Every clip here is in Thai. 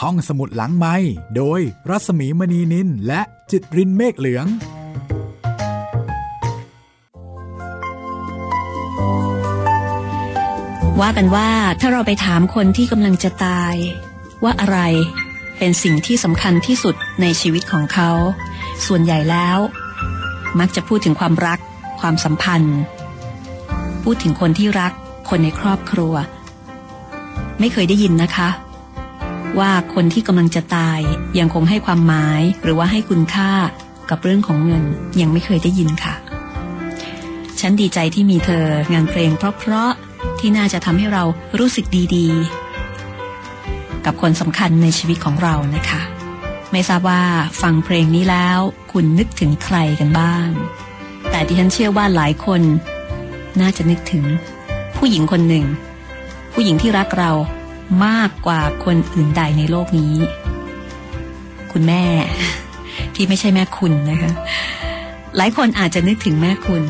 ห้องสมุดหลังไม้โดยรัสมีมณีนินและจิตรินเมฆเหลือง ว่ากันว่าถ้าเราไปถามคนที่กำลังจะตาย ว่าอะไรเป็นสิ่งที่สำคัญที่สุดในชีวิตของเขา ส่วนใหญ่แล้ว มักจะพูดถึงความรัก ความสัมพันธ์ พูดถึงคนที่รัก คนในครอบครัว ไม่เคยได้ยินนะคะ ว่าคนที่กำลังจะตายยังคงให้ความหมายหรือว่าให้คุณค่ากับเรื่องของเงินยังไม่เคยได้ยินค่ะ ฉันดีใจที่มีเธองานเพลงเพราะๆที่น่าจะทำให้เรารู้สึกดีๆ กับคนสำคัญในชีวิตของเรานะคะ ไม่ทราบว่าฟังเพลงนี้แล้ว คุณนึกถึงใครกันบ้าง แต่ที่ฉันเชื่อว่าหลายคน น่าจะนึกถึง ผู้หญิงคนหนึ่ง ผู้หญิงที่รักเรา มากกว่าคนอื่นใดในโลกนี้ คุณแม่ ที่ไม่ใช่แม่คุณนะคะ หลายคนอาจจะนึกถึงแม่คุณ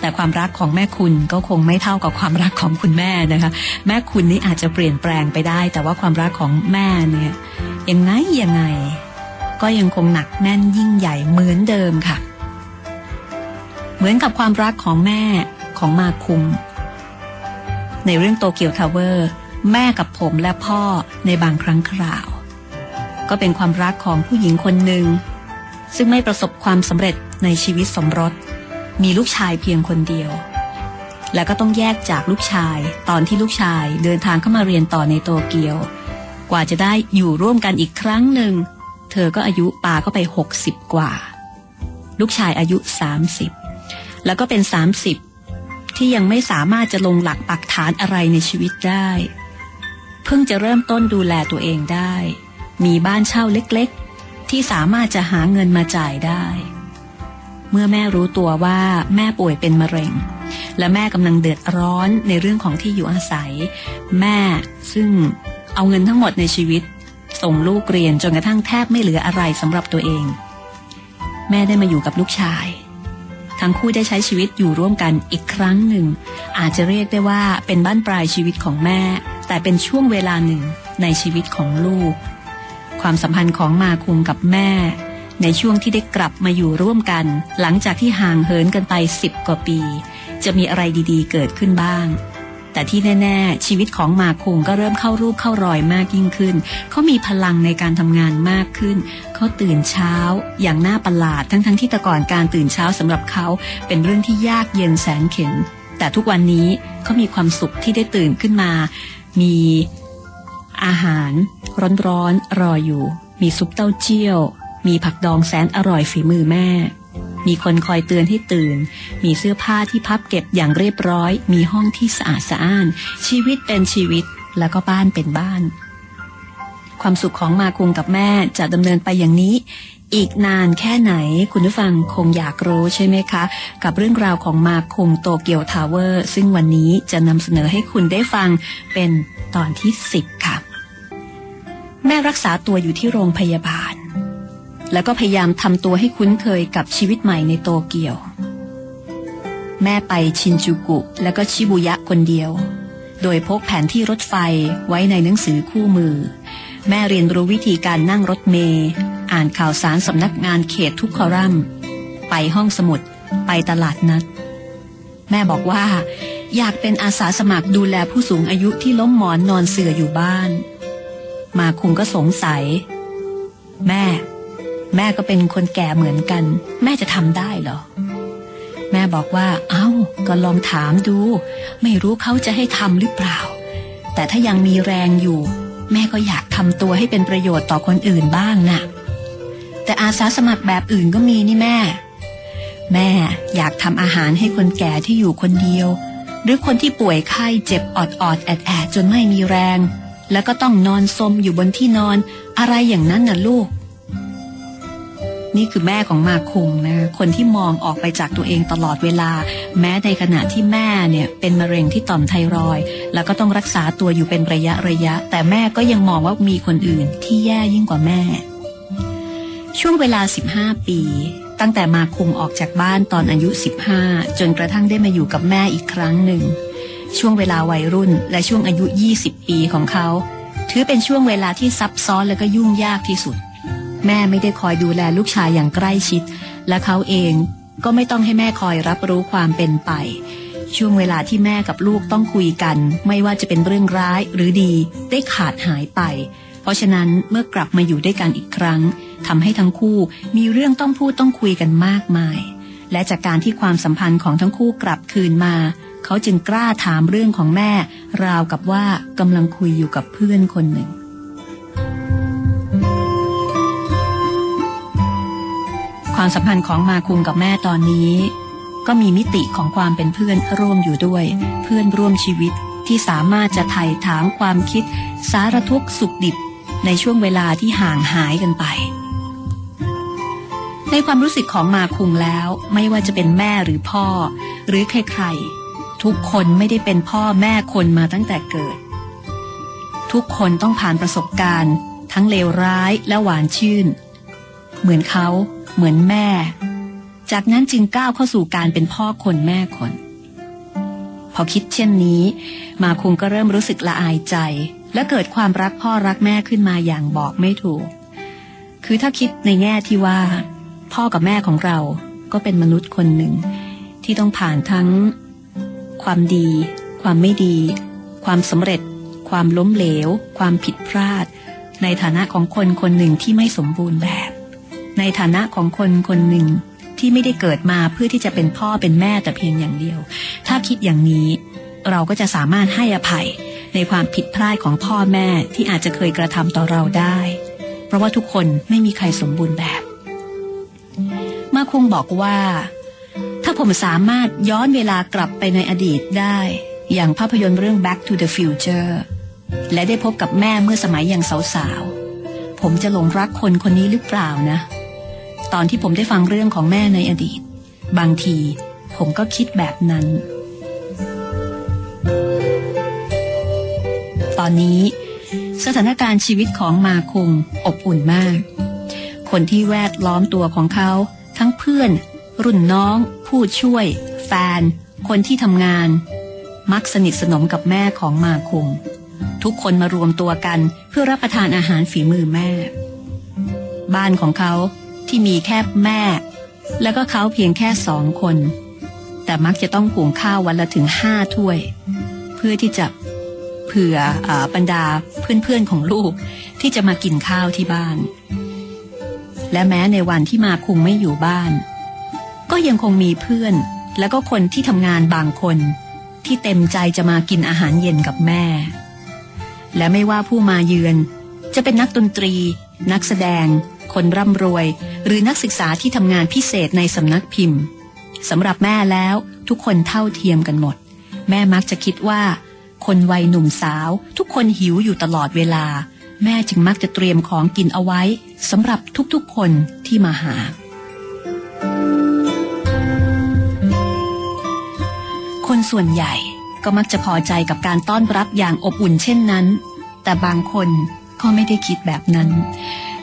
แต่ความรักของแม่คุณก็คงไม่เท่ากับความรักของคุณแม่นะคะ แม่คุณนี่อาจจะเปลี่ยนแปลงไปได้ แต่ว่าความรักของแม่เนี่ยยังไงยังไง ก็ยังคงหนักแน่นยิ่งใหญ่เหมือนเดิมค่ะ เหมือนกับความรักของแม่ของมาคุม ในเรื่องโตเกียวทาวเวอร์ แม่กับผมและพ่อในบางครั้งคราว ก็เป็นความรักของผู้หญิงคนหนึ่ง ซึ่งไม่ประสบความสำเร็จในชีวิตสมรส มีลูกชายเพียงคนเดียว แล้วก็ต้องแยกจากลูกชาย ตอนที่ลูกชายเดินทางเข้ามาเรียนต่อในโตเกียว กว่าจะได้อยู่ร่วมกันอีกครั้งหนึ่ง เธอก็อายุปาเข้าไป 60 กว่า ลูกชายอายุ 30 แล้วก็เป็น 30ที่ยังไม่สามารถจะลงหลักปักฐานอะไรในชีวิตได้ เพิ่งจะเริ่มต้นดูแลตัวเองได้ มีบ้านเช่าเล็กๆ ที่สามารถจะหาเงินมาจ่ายได้ เมื่อแม่รู้ตัวว่าแม่ป่วยเป็นมะเร็ง และแม่กำลังเดือดร้อนในเรื่องของที่อยู่อาศัย แม่ซึ่งเอาเงินทั้งหมดในชีวิต ส่งลูกเรียนจนกระทั่งแทบไม่เหลืออะไรสำหรับตัวเอง แม่ได้มาอยู่กับลูกชาย ทั้งคู่ได้ใช้ชีวิตอยู่ร่วมกันอีกครั้งหนึ่ง อาจจะเรียกได้ว่าเป็นบ้านปลายชีวิตของแม่ แต่เป็นช่วงเวลาหนึ่งในชีวิตของลูก ความสัมพันธ์ของมาคุงกับแม่ ในช่วงที่ได้กลับมาอยู่ร่วมกัน หลังจากที่ห่างเหินกันไปสิบกว่าปี จะมีอะไรดีๆ เกิดขึ้นบ้าง แต่ที่แน่ ๆ ชีวิตของมาคุงก็เริ่มเข้ารูปเข้ารอยมากยิ่งขึ้น เขามีพลังในการทำงานมากขึ้น เขาตื่นเช้า อย่างน่าประหลาดทั้งๆทที่แต่ก่อนการตื่นเช้าสำหรับเขาเป็นเรื่องที่ยากเย็นแสนเข็ญแต่ทุกวันนี้เขามีความสุขที่ได้ตื่นขึ้นมา มีอาหารร้อนๆรออยู่ มีซุปเต้าเจี้ยว มีผักดองแสนอร่อยฝีมือแม่ มีคนคอยเตือนให้ตื่น มีเสื้อผ้าที่พับเก็บอย่างเรียบร้อย มีห้องที่สะอาดสะอ้าน ชีวิตเป็นชีวิตแล้วก็บ้านเป็นบ้าน ความสุขของมาคุงกับแม่จะดำเนินไปอย่างนี้อีกนานแค่ไหนคุณผู้ฟังคงอยากรู้ใช่ไหมคะ กับเรื่องราวของมาคุงโตเกียวทาวเวอร์ ซึ่งวันนี้จะนำเสนอให้คุณได้ฟังเป็นตอนที่ 10 ค่ะ แม่รักษาตัวอยู่ที่โรงพยาบาล แล้วก็พยายามทำตัวให้คุ้นเคยกับชีวิตใหม่ในโตเกียว แม่ไปชินจูกุแล้วก็ชิบุยะคนเดียว โดยพกแผนที่รถไฟไว้ในหนังสือคู่มือ แม่เรียนรู้วิธีการนั่งรถเมย์ อ่านข่าวสารสำนักงานเขตทุกคอรัมไปห้องสมุด ไปตลาดนัด แม่บอกว่า อยากเป็นอาสาสมัครดูแลผู้สูงอายุที่ล้มหมอนนอนเสื่ออยู่บ้าน มาคุงก็สงสัย แม่ แม่ก็เป็นคนแก่เหมือนกัน แม่จะทำได้เหรอ แม่บอกว่า เอา้า ก็ลองถามดู ไม่รู้เขาจะให้ทำหรือเปล่า แต่ถ้ายังมีแรงอยู่ แม่ก็อยากทำตัวให้เป็นประโยชน์ต่อคนอื่นบ้างนะ่ะ แต่อาสาสมัครแบบอื่นก็มีนี่แม่ แม่อยากทำอาหารให้คนแก่ที่อยู่คนเดียว หรือคนที่ป่วยไข้เจ็บออดออดแอดแอดจนไม่มีแรง แล้วก็ต้องนอนซมอยู่บนที่นอนอะไรอย่างนั้นน่ะลูก นี่คือแม่ของมาคุงนะคนที่มองออกไปจากตัวเองตลอดเวลา แม้ในขณะที่แม่เนี่ยเป็นมะเร็งที่ต่อมไทรอย แล้วก็ต้องรักษาตัวอยู่เป็นระยะระยะ แต่แม่ก็ยังมองว่ามีคนอื่นที่แย่ยิ่งกว่าแม่ ช่วงเวลา 15 ปี ตั้งแต่มาคุงออกจากบ้านตอนอายุ 15 จนกระทั่งได้มาอยู่กับแม่อีกครั้งหนึ่ง ช่วงเวลาวัยรุ่นและช่วงอายุ 20 ปีของเขา ถือเป็นช่วงเวลาที่ซับซ้อนและก็ยุ่งยากที่สุด แม่ไม่ได้คอยดูแลลูกชายอย่างใกล้ชิด และเขาเองก็ไม่ต้องให้แม่คอยรับรู้ความเป็นไป ช่วงเวลาที่แม่กับลูกต้องคุยกัน ไม่ว่าจะเป็นเรื่องร้ายหรือดีได้ขาดหายไป เพราะฉะนั้นเมื่อกลับมาอยู่ด้วยกันอีกครั้ง ทำให้ทั้งคู่มีเรื่องต้องพูดต้องคุยกันมากมาย และจากการที่ความสัมพันธ์ของทั้งคู่กลับคืนมา เขาจึงกล้าถามเรื่องของแม่ ราวกับว่ากำลังคุยอยู่กับเพื่อนคนหนึ่งความสัมพันธ์ของมาคุงกับแม่ตอนนี้ ก็มีมิติของความเป็นเพื่อนร่วมอยู่ด้วย เพื่อนร่วมชีวิตที่สามารถจะไถ่ถามความคิด สารทุกข์สุขดิบ ในช่วงเวลาที่ห่างหายกันไป ในความรู้สึกของมาคุงแล้ว ไม่ว่าจะเป็นแม่หรือพ่อ หรือใครๆทุกคนไม่ได้เป็นพ่อแม่คนมาตั้งแต่เกิด ทุกคนต้องผ่านประสบการณ์ ทั้งเลวร้ายและหวานชื่น เหมือนเขา เหมือนแม่ จากนั้นจึงก้าวเข้าสู่การเป็นพ่อคนแม่คน พอคิดเช่นนี้ มาคุงก็เริ่มรู้สึกละอายใจ และเกิดความรักพ่อรักแม่ขึ้นมาอย่างบอกไม่ถูก คือถ้าคิดในแง่ที่ว่า พ่อกับแม่ของเราก็เป็นมนุษย์คนหนึ่ง ที่ต้องผ่านทั้ง ความดี ความไม่ดี ความสำเร็จ ความล้มเหลว ความผิดพลาด ในฐานะของคนคนหนึ่งที่ไม่สมบูรณ์แบบ ในฐานะของคนคนหนึ่งที่ไม่ได้เกิดมาเพื่อที่จะเป็นพ่อเป็นแม่แต่เพียงอย่างเดียว ถ้าคิดอย่างนี้เราก็จะสามารถให้อภัยในความผิดพลาดของพ่อแม่ที่อาจจะเคยกระทำต่อเราได้ เพราะว่าทุกคนไม่มีใครสมบูรณ์แบบ คงบอกว่า ถ้าผมสามารถย้อนเวลากลับไปในอดีตได้ อย่างภาพยนตร์เรื่อง Back to the Future และได้พบกับแม่เมื่อสมัยยังสาวๆ ผมจะหลงรักคนคนนี้หรือเปล่านะ ตอนที่ผมได้ฟังเรื่องของแม่ในอดีต บางทีผมก็คิดแบบนั้น ตอนนี้สถานการณ์ชีวิตของมาคงอบอุ่นมาก คนที่แวดล้อมตัวของเขา ทั้งเพื่อน รุ่นน้อง ผู้ช่วย แฟน คนที่ทำงาน มักสนิทสนมกับแม่ของมาคง ทุกคนมารวมตัวกันเพื่อรับประทานอาหารฝีมือแม่ บ้านของเขาที่มีแค่แม่ แล้วก็เขาเพียงแค่สองคน แต่มักจะต้องหุงข้าววันละถึงห้าถ้วย เพื่อที่จะเผื่ออบรรดาเพื่อนๆของลูกที่จะมากินข้าวที่บ้าน และแม้ในวันที่มาคุงไม่อยู่บ้าน ก็ยังคงมีเพื่อน แล้วก็คนที่ทำงานบางคน ที่เต็มใจจะมากินอาหารเย็นกับแม่ และไม่ว่าผู้มาเยือน จะเป็นนักดนตรี นักแสดง คนร่ำรวย หรือนักศึกษาที่ทำงานพิเศษในสำนักพิมพ์สำหรับแม่แล้วทุกคนเท่าเทียมกันหมด แม่มักจะคิดว่า คนวัยหนุ่มสาว ทุกคนหิวอยู่ตลอดเวลา แม่จึงมักจะเตรียมของกินเอาไว้ สำหรับทุกๆคนที่มาหา คนส่วนใหญ่ก็มักจะพอใจกับการต้อนรับอย่างอบอุ่นเช่นนั้น แต่บางคนก็ไม่ได้คิดแบบนั้น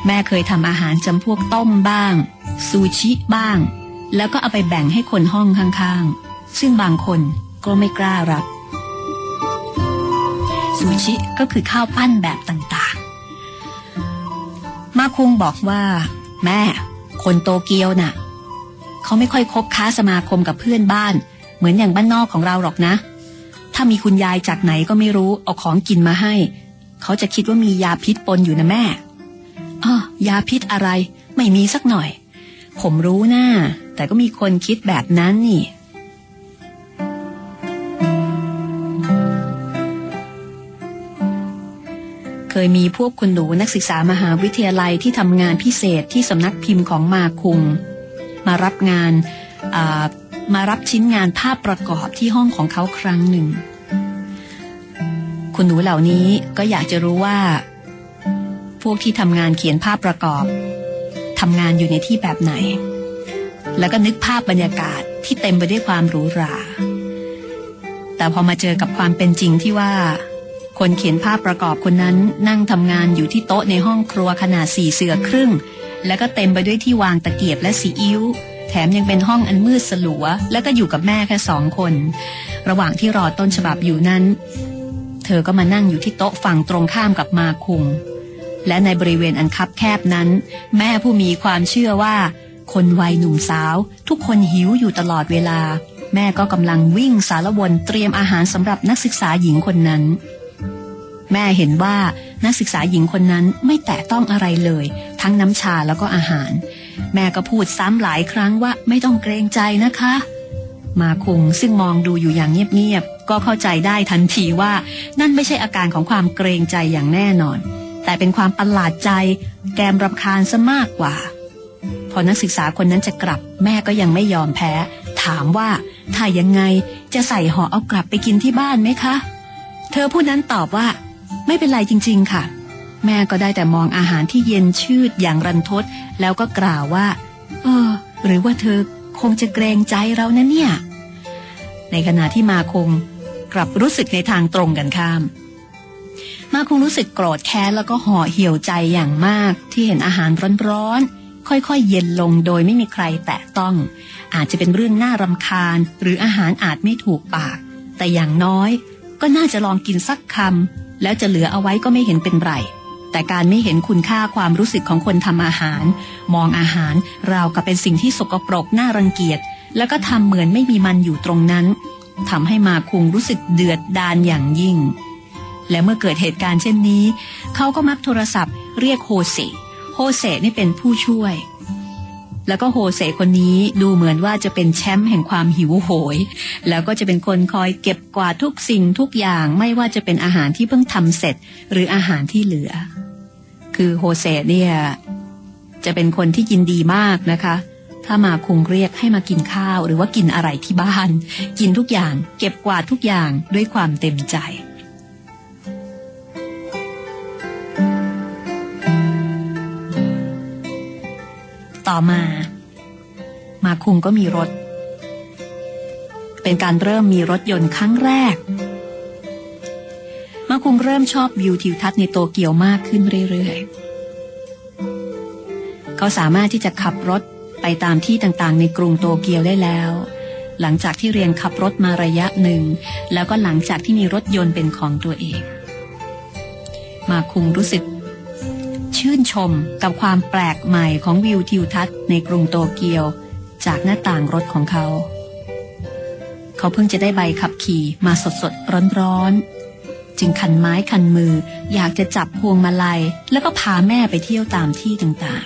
แม่เคยทำอาหารจำพวกต้มบ้าง ซูชิบ้าง แล้วก็เอาไปแบ่งให้คนห้องข้างๆ ซึ่งบางคนก็ไม่กล้ารับ ซูชิก็คือข้าวปั้นแบบต่างๆ มาคุงบอกว่า แม่ คนโตเกียวน่ะ เขาไม่ค่อยคบค้าสมาคมกับเพื่อนบ้าน เหมือนอย่างบ้านนอกของเราหรอกนะ ถ้ามีคุณยายจากไหนก็ไม่รู้เอาของกินมาให้ เขาจะคิดว่ามียาพิษปนอยู่นะแม่อ้อยาพิษอะไร ไม่มีสักหน่อย ผมรู้นะ่าแต่ก็มีคนคิดแบบนั้นนี่ ยมีพวกคุณหนูนักศึกษามหาวิทยาลัยที่ทำงานพิเศษที่สำนักพิมพ์ของมาคุง มารับงานมารับชิ้นงานภาพประกอบที่ห้องของเขาครั้งหนึ่ง คุณหนูเหล่านี้ก็อยากจะรู้ว่า พวกที่ทำงานเขียนภาพประกอบทำงานอยู่ในที่แบบไหน แล้วก็นึกภาพบรรยากาศที่เต็มไปด้วยความหรูหรา แต่พอมาเจอกับความเป็นจริงที่ว่า คนเขียนภาพประกอบคนนั้นนั่งทำงานอยู่ที่โต๊ะในห้องครัวขนาดสี่เสือครึ่ง แล้วก็เต็มไปด้วยที่วางตะเกียบและซีอิ๊วแถมยังเป็นห้องอันมืดสลัว แล้วก็อยู่กับแม่แค่สองคน ระหว่างที่รอต้นฉบับอยู่นั้นเธธอก็มานั่งอยู่ที่โต๊ะฝั่งตรงข้ามกับมาคุงและในบริเวณอันคับแคบนั้น แม่ผู้มีความเชื่อว่า คนวัยหนุ่มสาว ทุกคนหิวอยู่ตลอดเวลา แม่ก็กำลังวิ่งสารวนเตรียมอาหารสำหรับนักศึกษาหญิงคนนั้น แม่เห็นว่านักศึกษาหญิงคนนั้นไม่แตะต้องอะไรเลย ทั้งน้ำชาแล้วก็อาหาร แม่ก็พูดซ้ำหลายครั้งว่าไม่ต้องเกรงใจนะคะ มาคุงซึ่งมองดูอยู่อย่างเงียบๆก็เข้าใจได้ทันทีว่านั่นไม่ใช่อาการของความเกรงใจอย่างแน่นอน แต่เป็นความประหลาดใจ แกมรำคาญซะมากกว่า พอนักศึกษาคนนั้นจะกลับ แม่ก็ยังไม่ยอมแพ้ ถามว่าถ้ายังไงจะใส่ห่อเอากลับไปกินที่บ้านไหมคะ เธอผู้นั้นตอบว่า ไม่เป็นไรจริง ๆ ค่ะ แม่ก็ได้แต่มองอาหารที่เย็นชืดอย่างรันทด แล้วก็กล่าวว่า เออ หรือว่าเธอคงจะเกรงใจเรานะเนี่ย ในขณะที่มาคงกลับรู้สึกในทางตรงกันข้าม มาคงรู้สึกโกรธแค้นแล้วก็ห่อเหี่ยวใจอย่างมากที่เห็นอาหารร้อนๆค่อยๆ เย็นลงโดยไม่มีใครแตะต้อง อาจจะเป็นเรื่องน่ารำคาญ หรืออาหารอาจไม่ถูกปาก แต่อย่างน้อย ก็น่าจะลองกินสักคำ แล้วจะเหลือเอาไว้ก็ไม่เห็นเป็นไร แต่การไม่เห็นคุณค่าความรู้สึกของคนทำอาหาร มองอาหารราวกับเป็นสิ่งที่สกปรกน่ารังเกียจ แล้วก็ทำเหมือนไม่มีมันอยู่ตรงนั้นทำให้มาคุงรู้สึกเดือดดาลอย่างยิ่ง และเมื่อเกิดเหตุการณ์เช่นนี้ เขาก็มักโทรศัพท์ เรียกโฮเซโฮเซนี่เป็นผู้ช่วย แล้วก็โฮเซคนนี้ดูเหมือนว่าจะเป็นแชมป์แห่งความหิวโหย แล้วก็จะเป็นคนคอยเก็บกวาดทุกสิ่งทุกอย่างไม่ว่าจะเป็นอาหารที่เพิ่งทำเสร็จหรืออาหารที่เหลือ คือโฮเซเนี่ยจะเป็นคนที่ยินดีมากนะคะ ถ้ามาคุงเรียกให้มากินข้าว หรือว่ากินอะไรที่บ้าน กินทุกอย่าง เก็บกวาดทุกอย่างด้วยความเต็มใจ ต่อมา มาคุงก็มีรถ เป็นการเริ่มมีรถยนต์ครั้งแรก มาคุงเริ่มชอบวิวทิวทัศน์ในโตเกียวมากขึ้นเรื่อยๆ เขาสามารถที่จะขับรถไปตามที่ต่างๆ ในกรุงโตเกียวได้แล้ว หลังจากที่เรียนขับรถมาระยะหนึ่ง แล้วก็หลังจากที่มีรถยนต์เป็นของตัวเอง มาคุงรู้สึก ชื่นชมกับความแปลกใหม่ของวิวทิวทัศน์ในกรุงโตเกียว จากหน้าต่างรถของเขา เขาเพิ่งจะได้ใบขับขี่มาสดสดร้อนร้อนๆ จึงคันไม้คันมืออยากจะจับพวงมาลัย แล้วก็พาแม่ไปเที่ยวตามที่ต่าง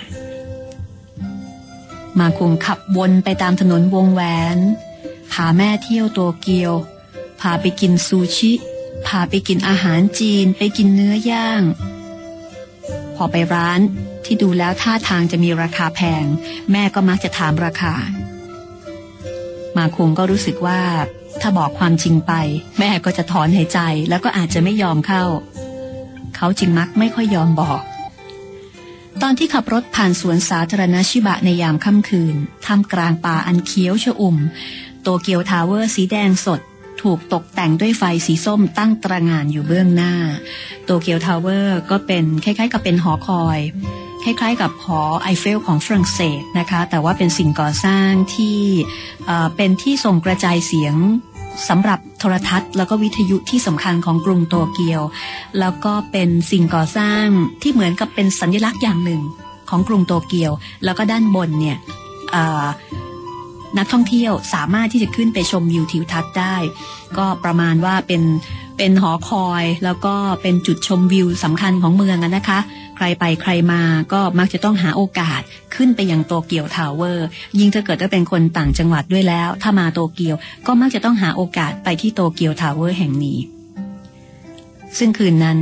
ๆ มาคงขับวนไปตามถนนวงแหวน พาแม่เที่ยวโตเกียว พาไปกินซูชิ พาไปกินอาหารจีน ไปกินเนื้อย่าง พอไปร้านที่ดูแล้วท่าทางจะมีราคาแพง แม่ก็มักจะถามราคา มาคุงก็รู้สึกว่า ถ้าบอกความจริงไป แม่ก็จะถอนหายใจแล้วก็อาจจะไม่ยอมเข้า เขาจึงมักไม่ค่อยยอมบอก ตอนที่ขับรถผ่านสวนสาธารณะชิบะในยามค่ำคืนท่ามกลางป่าอันเขียวชอุ่ม โตเกียวทาวเวอร์สีแดงสด ถูกตกแต่งด้วยไฟสีส้มตั้งตระหง่านอยู่เบื้องหน้า โตเกียวทาวเวอร์ก็เป็นคล้ายๆ กับเป็นหอคอย คล้ายๆ กับหอไอเฟลของฝรั่งเศสนะคะ แต่ว่าเป็นสิ่งก่อสร้างที่เป็นที่ส่งกระจายเสียงสำหรับโทรทัศน์ แล้วก็วิทยุที่สำคัญของกรุงโตเกียว แล้วก็เป็นสิ่งก่อสร้างที่เหมือนกับเป็นสัญลักษณ์อย่างหนึ่งของกรุงโตเกียว แล้วก็ด้านบนเนี่ยนักท่องเที่ยวสามารถที่จะขึ้นไปชมวิวทิวทัศน์ได้ ก็ประมาณว่าเป็นเป็นหอคอย แล้วก็เป็นจุดชมวิวสำคัญของเมืองนะคะ ใครไปใครมาก็มักจะต้องหาโอกาสขึ้นไปยังโตเกียวทาวเวอร์ ยิ่งถ้าเกิดว่าเป็นคนต่างจังหวัดด้วยแล้ว ถ้ามาโตเกียว ก็มักจะต้องหาโอกาสไปที่โตเกียวทาวเวอร์แห่งนี้ ซึ่งคืนนั้น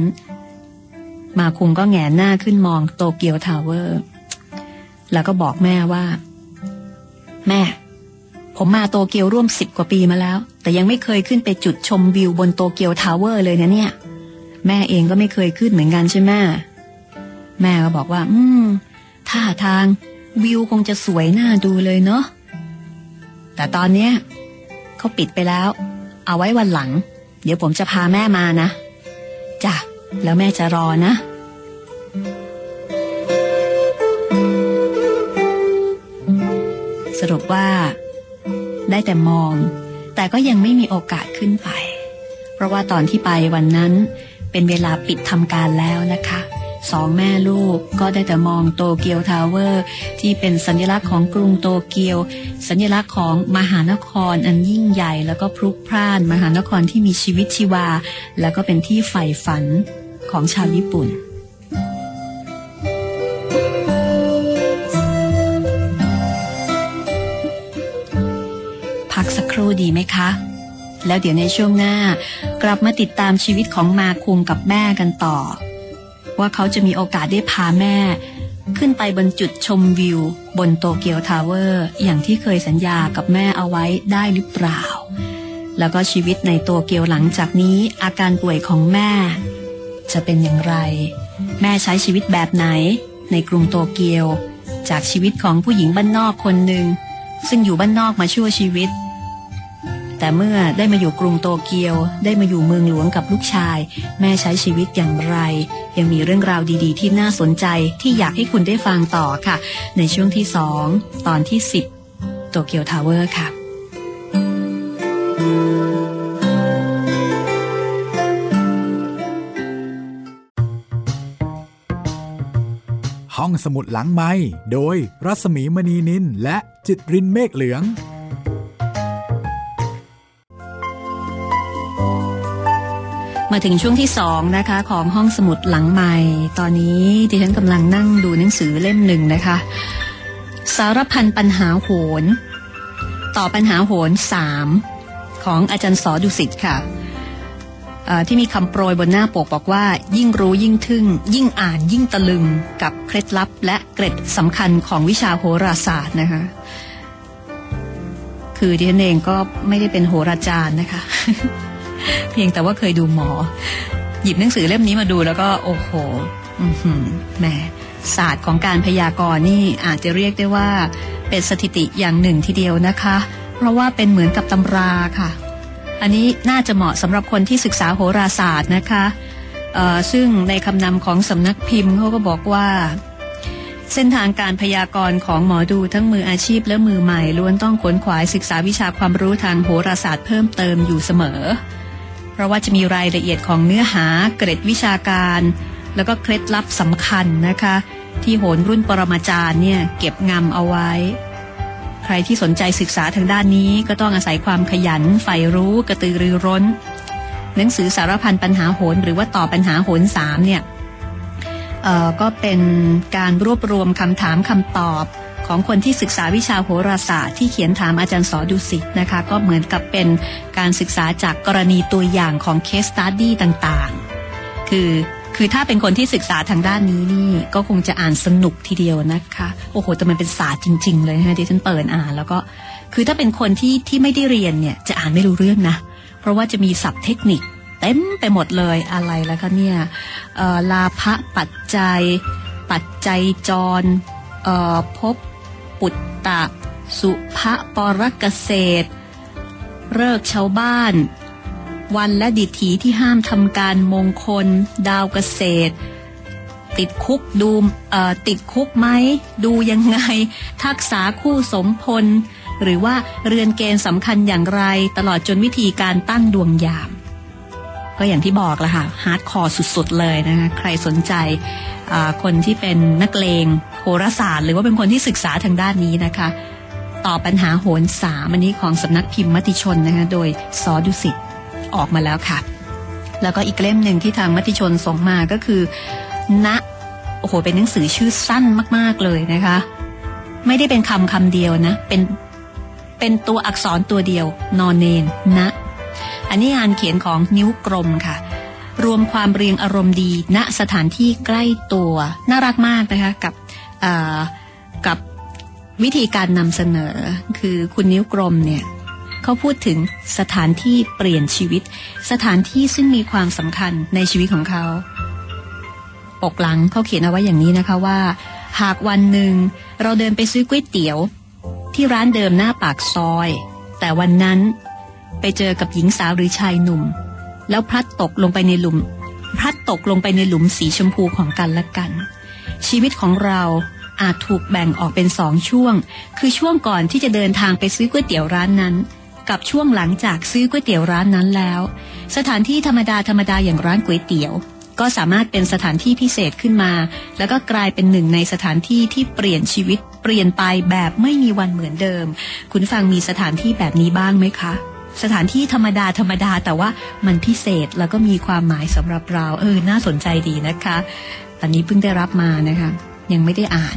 มาคุงก็แหงนหน้าขึ้นมองโตเกียวทาวเวอร์ แล้วก็บอกแม่ว่า แม่ ผมมาโตเกียวร่วมสิบกว่าปีมาแล้ว แต่ยังไม่เคยขึ้นไปจุดชมวิวบนโตเกียวทาวเวอร์เลยนะเนี่ย แม่เองก็ไม่เคยขึ้นเหมือนกันใช่ไหมแม่ก็บอกว่า อืมท่าทางวิวคงจะสวยน่าดูเลยเนาะแต่ตอนเนี้ยเขาปิดไปแล้ว เอาไว้วันหลัง เดี๋ยวผมจะพาแม่มานะจ้ะแล้วแม่จะรอนะสรุปว่า ได้แต่มอง แต่ก็ยังไม่มีโอกาสขึ้นไป เพราะว่าตอนที่ไปวันนั้น เป็นเวลาปิดทำการแล้วนะคะสองแม่ลูกก็ได้แต่มองโตเกียวทาวเวอร์ ที่เป็นสัญลักษณ์ของกรุงโตเกียว สัญลักษณ์ของมหานครอันยิ่งใหญ่ แล้วก็พลุกพล่าน มหานครที่มีชีวิตชีวา แล้วก็เป็นที่ใฝ่ฝันของชาวญี่ปุ่น ครู่ดีไหมคะ แล้วเดี๋ยวในช่วงหน้ากลับมาติดตามชีวิตของมาคุงกับแม่กันต่อ ว่าเขาจะมีโอกาสได้พาแม่ ขึ้นไปบนจุดชมวิว บนโตเกียวทาวเวอร์ อย่างที่เคยสัญญากับแม่เอาไว้ได้หรือเปล่า แล้วก็ชีวิตในโตเกียวหลังจากนี้อาการป่วยของแม่ จะเป็นอย่างไร แม่ใช้ชีวิตแบบไหน ในกรุงโตเกียว จากชีวิตของผู้หญิงบ้านนอกคนหนึ่งซึ่งอยู่บ้านนอกมาชั่วชีวิต แต่เมื่อได้มาอยู่กรุงโตเกียว ได้มาอยู่เมืองหลวงกับลูกชาย แม่ใช้ชีวิตอย่างไร ยังมีเรื่องราวดีๆ ที่น่าสนใจที่อยากให้คุณได้ฟังต่อค่ะ ในช่วงที่สองตอนที่ 10 โตเกียวทาวเวอร์ค่ะห้องสมุดหลังไม้โดยรัสมีมณีนินและจิตรินเมฆเหลือง มาถึงช่วงที่สองนะคะ ของห้องสมุดหลังใหม่ ตอนนี้ดิฉันกำลังนั่งดูหนังสือเล่มหนึ่งนะคะ สารพันปัญหาโหน ต่อปัญหาโหนสามของอาจารย์สอดุสิตค่ะที่มีคำโปรยบนหน้าปกบอกว่า ยิ่งรู้ยิ่งทึ่ง ยิ่งอ่านยิ่งตะลึงกับเคล็ดลับและเกร็ดสำคัญของวิชาโหราศาสตร์นะคะ คือดิฉันเองก็ไม่ได้เป็นโหราจารย์นะคะ เพียงแต่ว่าเคยดูหมอ หยิบหนังสือเล่มนี้มาดูแล้วก็โอ้โหแหมศาสตร์ของการพยากรณ์นี่อาจจะเรียกได้ว่า เป็นสถิติอย่างหนึ่งทีเดียวนะคะ เพราะว่าเป็นเหมือนกับตำราค่ะ อันนี้น่าจะเหมาะสำหรับคนที่ศึกษาโหราศาสตร์นะคะซึ่งในคำนำของสำนักพิมพ์เขาก็บอกว่า เส้นทางการพยากรณ์ของหมอดูทั้งมืออาชีพและมือใหม่ล้วนต้องขวนขวายศึกษาวิชาความรู้ทางโหราศาสตร์เพิ่มเติมอยู่เสมอ เพราะว่าจะมีรายละเอียดของเนื้อหาเกร็ดวิชาการ แล้วก็เคล็ดลับสำคัญนะคะ ที่โหนรุ่นปรมาจารย์เนี่ยเก็บงำเอาไว้ ใครที่สนใจศึกษาทางด้านนี้ก็ต้องอาศัยความขยันใฝ่รู้กระตือรือร้น หนังสือสารพันปัญหาโหนหรือว่าต่อปัญหาโหนสามเนี่ยก็เป็นการรวบรวมคำถามคำตอบ ของคนที่ศึกษาวิชาโหราศาสตร์ที่เขียนถามอาจารย์สอดุสิตนะคะ ก็เหมือนกับเป็นการศึกษาจากกรณีตัวอย่างของเคสตัดดี้ต่างๆ คือคือถ้าเป็นคนที่ศึกษาทางด้านนี้นี่ก็คงจะอ่านสนุกทีเดียวนะคะ โอ้โห แต่มันเป็นศาสตร์จริง ๆ เลยนะที่ฉันเปิดอ่านแล้วก็ คือถ้าเป็นคนที่ที่ไม่ได้เรียนเนี่ยจะอ่านไม่รู้เรื่องนะ เพราะว่าจะมีศัพท์เทคนิคเต็มไปหมดเลยอะไรแล้วก็เนี่ยลาภปัจจัย ปัจจัยจรเอ่อภพ ปุตตะ สุภปรกเกษตรเลิกชาวบ้าน วันและดิถีที่ห้ามทำการมงคล ดาวเกษตร ติดคุกดูติดคุกไหม ดูยังไง ทักษาคู่สมพล หรือว่าเรือนเกณฑ์สำคัญอย่างไร ตลอดจนวิธีการตั้งดวงยาม ก็อย่างที่บอกละค่ะ hardcore สุดๆเลยนะคะใครสนใจคนที่เป็นนักเลง โหราศาสตร์ หรือว่าเป็นคนที่ศึกษาทางด้านนี้นะคะตอบปัญหาโหรสามอันนี้ของสำนักพิมพ์มติชนนะคะโดยซอดุสิตออกมาแล้วค่ะ แล้วก็อีกเล่มหนึ่งที่ทางมติชนส่งมาก็คือ ณโอ้โหเป็นหนังสือชื่อสั้นมากๆเลยนะคะ ไม่ได้เป็นคำคำเดียวนะ เป็นเป็นตัวอักษรตัวเดียวนอนเนนนะ อันนี้งานเขียนของนิ้วกลมค่ะรวมความเรียงอารมณ์ดีณสถานที่ใกล้ตัว น่ารักมากนะคะ กับ กับวิธีการนำเสนอ คือคุณนิ้วกลมเนี่ยเขาพูดถึงสถานที่เปลี่ยนชีวิต สถานที่ซึ่งมีความสำคัญในชีวิตของเขาปกหลังเขาเขียนเอาไว้อย่างนี้นะคะว่า หากวันหนึ่งเราเดินไปซื้อก๋วยเตี๋ยว ที่ร้านเดิมหน้าปากซอย แต่วันนั้นไปเจอกับหญิงสาวหรือชายหนุ่ม แล้วพลัดตกลงไปในหลุมพลัดตกลงไปในหลุมสีชมพูของกันและกัน ชีวิตของเรา อาจถูกแบ่งออกเป็นสองช่วง คือช่วงก่อนที่จะเดินทางไปซื้อก๋วยเตี๋ยวร้านนั้น กับช่วงหลังจากซื้อก๋วยเตี๋ยวร้านนั้นแล้ว สถานที่ธรรมดาธรรมดาอย่างร้านก๋วยเตี๋ยว ก็สามารถเป็นสถานที่พิเศษขึ้นมา แล้วก็กลายเป็นหนึ่งในสถานที่ที่เปลี่ยนชีวิต เปลี่ยนไปแบบไม่มีวันเหมือนเดิม คุณฟังมีสถานที่แบบนี้บ้างไหมคะสถานที่ธรรมดาธรรมดาแต่ว่ามันพิเศษแล้วก็มีความหมายสำหรับเรา เออ น่าสนใจดีนะคะ ตอนนี้เพิ่งได้รับมานะคะ ยังไม่ได้อ่าน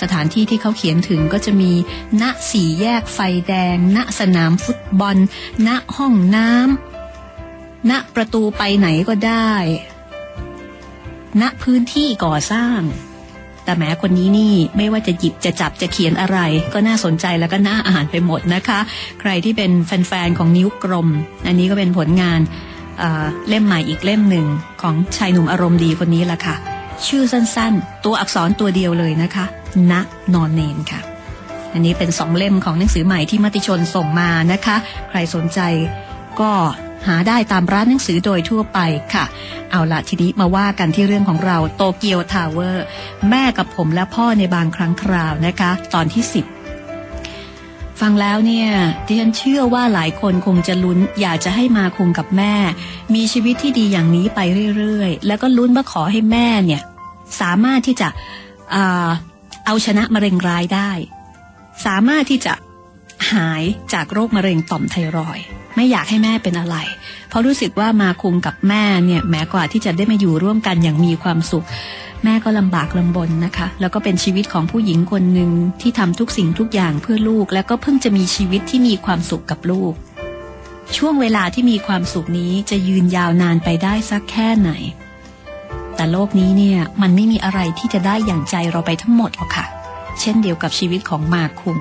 สถานที่ที่เขาเขียนถึงก็จะมีณสี่แยกไฟแดง ณสนามฟุตบอล ณห้องน้ำณประตูไปไหนก็ได้ ณพื้นที่ก่อสร้าง แต่แม้คนนี้นี่ไม่ว่าจะหยิบจะจับจะเขียนอะไร ก็น่าสนใจแล้วก็น่าอ่านไปหมดนะคะ ใครที่เป็นแฟนๆของนิ้วกลม อันนี้ก็เป็นผลงานเเล่มใหม่อีกเล่มหนึ่งของชายหนุ่มอารมณ์ดีคนนี้ละค่ะ ชื่อสั้นๆ ตัวอักษรตัวเดียวเลยนะคะณนอนเนนค่ะ อันนี้เป็นสองเล่มของหนังสือใหม่ที่มติชนส่งมานะคะ ใครสนใจก็หาได้ตามร้านหนังสือโดยทั่วไปค่ะ เอาละทีนี้มาว่ากันที่เรื่องของเราโตเกียวทาวเวอร์ แม่กับผมและพ่อในบางครั้งคราวนะคะ ตอนที่ 10 ฟังแล้วเนี่ยดิฉันเชื่อว่าหลายคนคงจะลุ้น อยากจะให้มาคุงกับแม่ มีชีวิตที่ดีอย่างนี้ไปเรื่อยๆ แล้วก็ลุ้นว่าขอให้แม่เนี่ย สามารถที่จะเอาชนะมะเร็งร้ายได้ สามารถที่จะหายจากโรคมะเร็งต่อมไทรอยไม่อยากให้แม่เป็นอะไร เพราะรู้สึกว่ามาคุมกับแม่เนี่ยแม้กว่าที่จะได้มาอยู่ร่วมกันอย่างมีความสุข แม่ก็ลำบากลำบนนะคะ แล้วก็เป็นชีวิตของผู้หญิงคนหนึ่งที่ทำทุกสิ่งทุกอย่างเพื่อลูก แล้วก็เพิ่งจะมีชีวิตที่มีความสุขกับลูก ช่วงเวลาที่มีความสุขนี้จะยืนยาวนานไปได้สักแค่ไหน แต่โลกนี้เนี่ยมันไม่มีอะไรที่จะได้อย่างใจเราไปทั้งหมดหรอกค่ะ เช่นเดียวกับชีวิตของมาคุง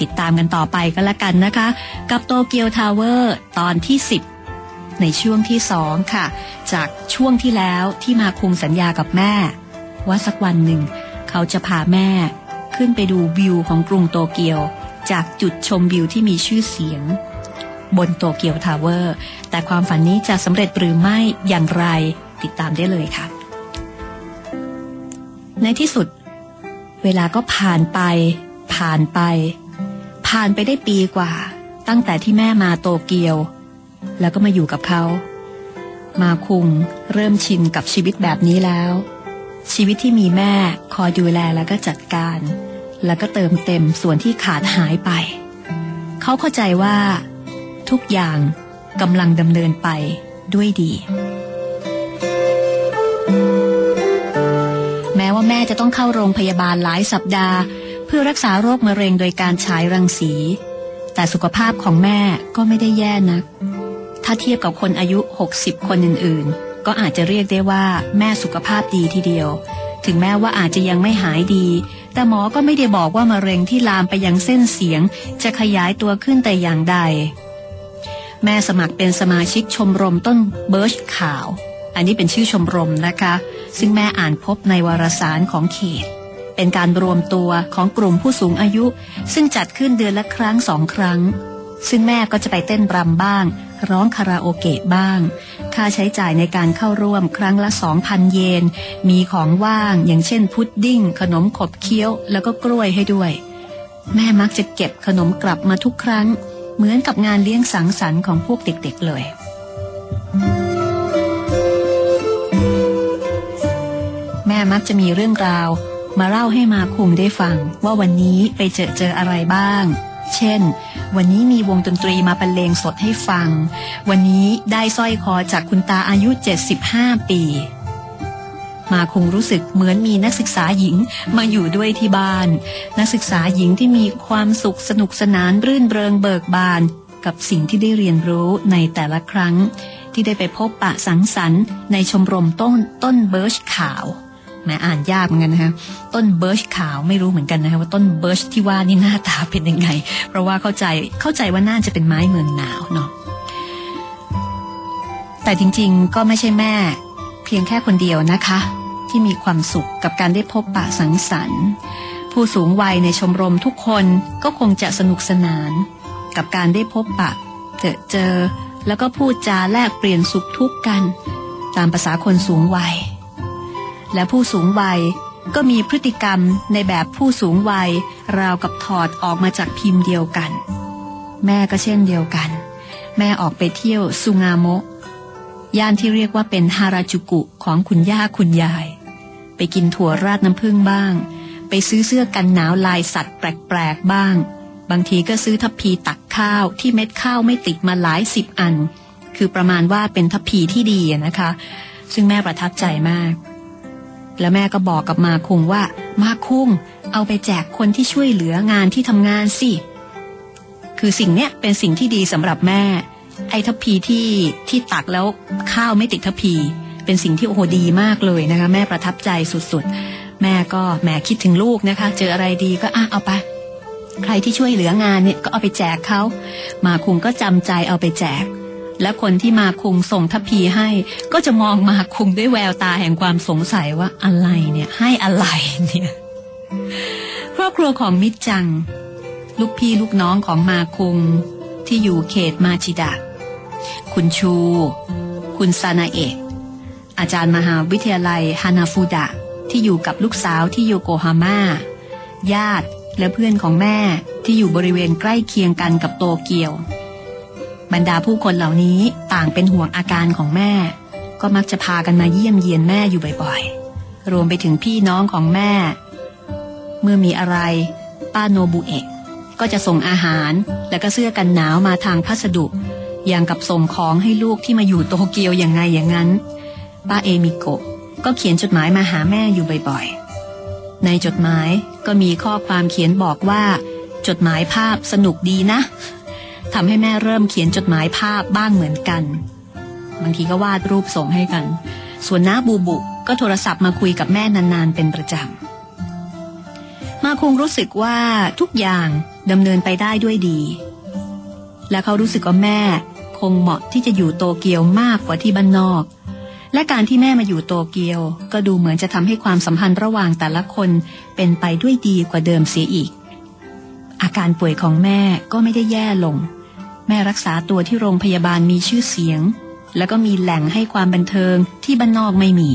ติดตามกันต่อไปก็แล้วกันนะคะ กับโตเกียวทาวเวอร์ตอนที่ 10 ในช่วงที่สองค่ะ จากช่วงที่แล้วที่มาคุงสัญญากับแม่ ว่าสักวันหนึ่ง เขาจะพาแม่ขึ้นไปดูวิวของกรุงโตเกียว จากจุดชมวิวที่มีชื่อเสียง บนโตเกียวทาวเวอร์ แต่ความฝันนี้จะสำเร็จหรือไม่อย่างไรติดตามได้เลยค่ะ ในที่สุด เวลาก็ผ่านไป ผ่านไป ผ่านไปได้ปีกว่า ตั้งแต่ที่แม่มาโตเกียว แล้วก็มาอยู่กับเขา มาคุงเริ่มชินกับชีวิตแบบนี้แล้ว ชีวิตที่มีแม่คอยดูแลแล้วก็จัดการ แล้วก็เติมเต็มส่วนที่ขาดหายไป เขาเข้าใจว่า ทุกอย่างกำลังดำเนินไปด้วยดี แม้ว่าแม่จะต้องเข้าโรงพยาบาลหลายสัปดาห์ เพื่อรักษาโรคมะเร็งโดยการฉายรังสี แต่สุขภาพของแม่ก็ไม่ได้แย่นัก ถ้าเทียบกับคนอายุ 60 คนอื่นๆ ก็อาจจะเรียกได้ว่าแม่สุขภาพดีทีเดียว ถึงแม้ว่าอาจจะยังไม่หายดี แต่หมอก็ไม่ได้บอกว่ามะเร็งที่ลามไปยังเส้นเสียง จะขยายตัวขึ้นแต่อย่างใด แม่สมัครเป็นสมาชิกชมรมต้นเบิร์ชขาว อันนี้เป็นชื่อชมรมนะคะ ซึ่งแม่อ่านพบในวารสารของเขตเป็นการรวมตัวของกลุ่มผู้สูงอายุ ซึ่งจัดขึ้นเดือนละครั้งสองครั้ง ซึ่งแม่ก็จะไปเต้นรำบ้าง ร้องคาราโอเกะบ้าง ค่าใช้จ่ายในการเข้าร่วมครั้งละสองพันเยน มีของว่างอย่างเช่นพุดดิ้ง ขนมขบเคี้ยว แล้วก็กล้วยให้ด้วย แม่มักจะเก็บขนมกลับมาทุกครั้ง เหมือนกับงานเลี้ยงสังสรรค์ของพวกเด็กๆเลยแม่มักจะมีเรื่องราว มาเล่าให้มาคุมได้ฟังว่าวันนี้ไปเจอเจออะไรบ้าง เช่น วันนี้มีวงดนตรีมาบรรเลงสดให้ฟัง วันนี้ได้สร้อยคอจากคุณตาอายุ 75 ปี มาคงรู้สึกเหมือนมีนักศึกษาหญิงมาอยู่ด้วยที่บ้าน นักศึกษาหญิงที่มีความสุขสนุกสนานรื่นเริงเบิกบาน กับสิ่งที่ได้เรียนรู้ในแต่ละครั้ง ที่ได้ไปพบปะสังสรรค์ในชมรมต้นต้นเบิร์ชขาว แหมอ่านยากเหมือนกันนะคะต้นเบิร์ชขาวไม่รู้เหมือนกันนะคะว่าต้นเบิร์ชที่ว่านี่หน้าตาเป็นยังไง เพราะว่าเข้าใจเข้าใจว่าน่าจะเป็นไม้เมืองหนาวเนาะแต่จริงๆ ก็ไม่ใช่แม่ เพียงแค่คนเดียวนะคะ ที่มีความสุขกับการได้พบปะสังสรรค์ ผู้สูงวัยในชมรมทุกคนก็คงจะสนุกสนาน กับการได้พบปะเจอเจอ แล้วก็พูดจาแลกเปลี่ยนสุขทุกข์กัน ตามภาษาคนสูงวัย และผู้สูงวัย ก็มีพฤติกรรมในแบบผู้สูงวัย ราวกับถอดออกมาจากพิมพ์เดียวกัน แม่ก็เช่นเดียวกัน แม่ออกไปเที่ยวซุงาโมะย่านที่เรียกว่าเป็นฮาราจูกุของคุณย่าคุณยาย ไปกินถั่วราดน้ำผึ้งบ้าง ไปซื้อเสื้อกันหนาวลายสัตว์แปลกๆบ้าง บางทีก็ซื้อทัพพีตักข้าวที่เม็ดข้าวไม่ติดมาหลายสิบอัน คือประมาณว่าเป็นทัพพีที่ดีนะคะ ซึ่งแม่ประทับใจมาก แล้วแม่ก็บอกกับมาคุงว่า มาคุงเอาไปแจกคนที่ช่วยเหลืองานที่ทำงานสิ คือสิ่งเนี้ยเป็นสิ่งที่ดีสำหรับแม่ ไอ้ทัพพีที่ที่ตักแล้วข้าวไม่ติดทัพพี เป็นสิ่งที่โอ้โหดีมากเลยนะคะ แม่ประทับใจสุดๆ แม่ก็แหมคิดถึงลูกนะคะ เจออะไรดีก็อะเอาไป ใครที่ช่วยเหลืองานเนี่ยก็เอาไปแจกเขามาคุงก็จำใจเอาไปแจก และคนที่มาคุงส่งทัพพีให้ ก็จะมองมาคุงด้วยแววตาแห่งความสงสัยว่าอะไรเนี่ย ให้อะไรเนี่ยครอบครัวของมิจจัง ลูกพี่ลูกน้องของมาคุงที่อยู่เขตมาชิดะคุณชู คุณซานาเอะอาจารย์มหาวิทยาลัยฮานาฟูดะที่อยู่กับลูกสาวที่โยโกฮาม่า ญาติและเพื่อนของแม่ที่อยู่บริเวณใกล้เคียงกันกับโตเกียว บรรดาผู้คนเหล่านี้ต่างเป็นห่วงอาการของแม่ ก็มักจะพากันมาเยี่ยมเยียนแม่อยู่บ่อยๆ รวมไปถึงพี่น้องของแม่ เมื่อมีอะไร ป้าโนบุเอะก็จะส่งอาหารและก็เสื้อกันหนาวมาทางพัสดุ อย่างกับส่งของให้ลูกที่มาอยู่โตเกียวอย่างไงอย่างนั้น ป้าเอมิโกะก็เขียนจดหมายมาหาแม่อยู่บ่อยๆ ในจดหมายก็มีข้อความเขียนบอกว่า จดหมายภาพสนุกดีนะ ทำให้แม่เริ่มเขียนจดหมายภาพบ้างเหมือนกัน บางทีก็วาดรูปส่งให้กัน ส่วนน้าบูบุก็โทรศัพท์มาคุยกับแม่นานๆ เป็นประจำ มาคงรู้สึกว่าทุกอย่างดำเนินไปได้ด้วยดี และเขารู้สึกว่าแม่คงเหมาะที่จะอยู่โตเกียวมากกว่าที่บ้านนอก และการที่แม่มาอยู่โตเกียว ก็ดูเหมือนจะทำให้ความสัมพันธ์ระหว่างแต่ละคนเป็นไปด้วยดีกว่าเดิมเสียอีก อาการป่วยของแม่ก็ไม่ได้แย่ลง แม่รักษาตัวที่โรงพยาบาลมีชื่อเสียง แล้วก็มีแหล่งให้ความบันเทิงที่บ้านนอกไม่มี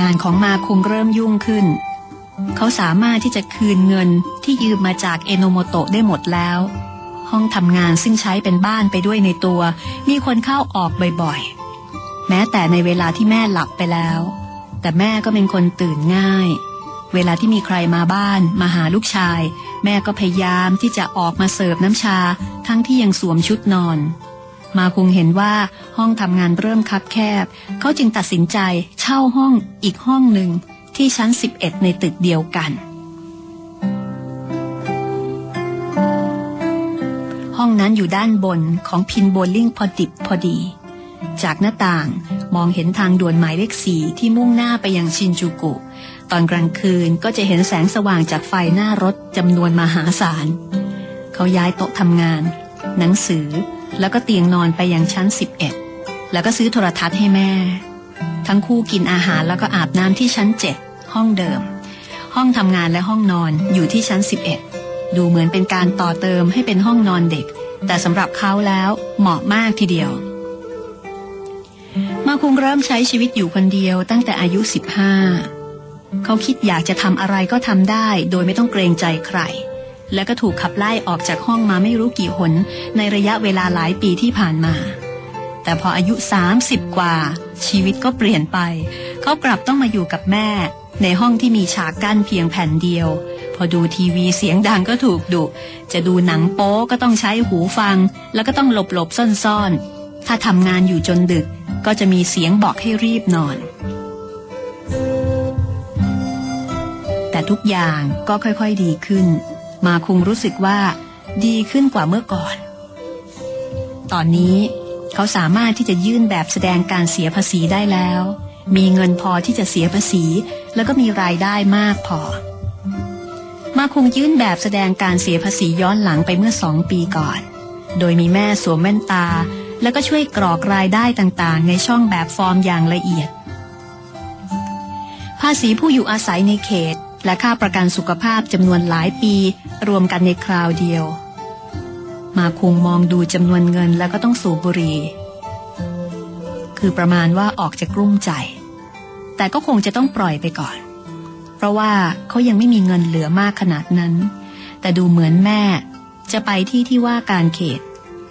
งานของมาคงเริ่มยุ่งขึ้น เขาสามารถที่จะคืนเงินที่ยืมมาจากเอโนโมโตะได้หมดแล้ว ห้องทำงานซึ่งใช้เป็นบ้านไปด้วยในตัว มีคนเข้าออกบ่อยๆ แม้แต่ในเวลาที่แม่หลับไปแล้ว แต่แม่ก็เป็นคนตื่นง่าย เวลาที่มีใครมาบ้าน มาหาลูกชาย แม่ก็พยายามที่จะออกมาเสิร์ฟน้ำชา ทั้งที่ยังสวมชุดนอน มาคงเห็นว่าห้องทำงานเริ่มคับแคบ เขาจึงตัดสินใจเช่าห้องอีกห้องหนึ่งที่ชั้น 11 ในตึกเดียวกัน ห้องนั้นอยู่ด้านบนของพินโบลิ่งพอดิบพอดี จากหน้าต่างมองเห็นทางด่วนหมายเลขสีที่มุ่งหน้าไปยังชินจูกุ ตอนกลางคืนก็จะเห็นแสงสว่างจากไฟหน้ารถจำนวนมหาศาล เขาย้ายโต๊ะทำงาน หนังสือแล้วก็เตียงนอนไปยังชั้น 11 แล้วก็ซื้อโทรทัศน์ให้แม่ ทั้งคู่กินอาหารแล้วก็อาบน้ำที่ชั้น 7 ห้องเดิม ห้องทำงานและห้องนอนอยู่ที่ชั้น 11 ดูเหมือนเป็นการต่อเติมให้เป็นห้องนอนเด็ก แต่สำหรับเขาแล้วเหมาะมากทีเดียว มาคุงเริ่มใช้ชีวิตอยู่คนเดียวตั้งแต่อายุ 15 เขาคิดอยากจะทำอะไรก็ทำได้โดยไม่ต้องเกรงใจใคร และก็ถูกขับไล่ออกจากห้องมาไม่รู้กี่หน ในระยะเวลาหลายปีที่ผ่านมา แต่พออายุ 30 กว่า ชีวิตก็เปลี่ยนไป เขากลับต้องมาอยู่กับแม่ ในห้องที่มีฉากกั้นเพียงแผ่นเดียว พอดูทีวีเสียงดังก็ถูกดุ จะดูหนังโป๊ก็ต้องใช้หูฟัง แล้วก็ต้องหลบหลบซ่อนๆ ถ้าทำงานอยู่จนดึกก็จะมีเสียงบอกให้รีบนอน ทุกอย่างก็ค่อยๆดีขึ้น มาคงรู้สึกว่า ดีขึ้นกว่าเมื่อก่อน ตอนนี้เขาสามารถที่จะยื่นแบบแสดงการเสียภาษีได้แล้ว มีเงินพอที่จะเสียภาษี แล้วก็มีรายได้มากพอ มาคงยื่นแบบแสดงการเสียภาษีย้อนหลังไปเมื่อสองปีก่อน โดยมีแม่สวมแว่นตา แล้วก็ช่วยกรอกรายได้ต่างๆ ในช่องแบบฟอร์มอย่างละเอียด ภาษีผู้อยู่อาศัยในเขต และค่าประกันสุขภาพจำนวนหลายปี รวมกันในคราวเดียว มาคงมองดูจำนวนเงินแล้วก็ต้องสูบบุหรี่คือประมาณว่าออกจะกลุ้มใจ แต่ก็คงจะต้องปล่อยไปก่อน เพราะว่าเขายังไม่มีเงินเหลือมากขนาดนั้น แต่ดูเหมือนแม่จะไปที่ที่ว่าการเขต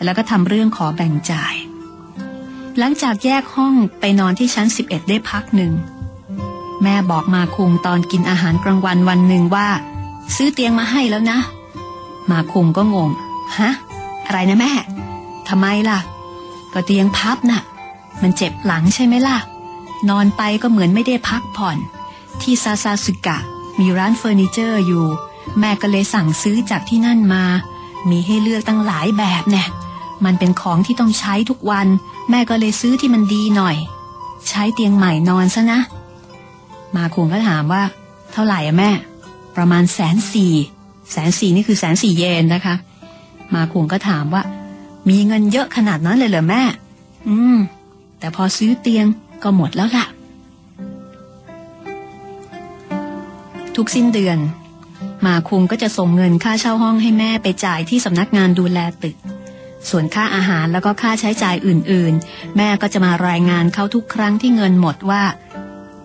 แล้วก็ทำเรื่องขอแบ่งจ่าย หลังจากแยกห้องไปนอนที่ชั้น 11 ได้พักหนึ่ง แม่บอกมาคุงตอนกินอาหารกลางวันวันหนึ่งว่า ซื้อเตียงมาให้แล้วนะ มาคุงก็งง ฮะ อะไรนะแม่ทำไมล่ะ ก็เตียงพับนะ่ะ มันเจ็บหลังใช่ไหมล่ะ นอนไปก็เหมือนไม่ได้พักผ่อน ที่ซาซาสึกะ มีร้านเฟอร์นิเจอร์อยู่ แม่ก็เลยสั่งซื้อจากที่นั่นมา มีให้เลือกตั้งหลายแบบเนี่ยมันเป็นของที่ต้องใช้ทุกวัน แม่ก็เลยซื้อที่มันดีหน่อย ใช้เตียงใหม่นอนซะนะ มาคุงก็ถามว่า เท่าไหร่อะแม่ ประมาณแสนสี่แสนสี่นี่คือแสนสี่เยนนะคะ มาคุงก็ถามว่า มีเงินเยอะขนาดนั้นเลยเหรอแม่ อืม แต่พอซื้อเตียงก็หมดแล้วล่ะ ทุกสิ้นเดือน มาคุงก็จะส่งเงินค่าเช่าห้องให้แม่ไปจ่ายที่สำนักงานดูแลตึกส่วนค่าอาหารแล้วก็ค่าใช้จ่ายอื่นๆ แม่ก็จะมารายงานเขาทุกครั้งที่เงินหมดว่า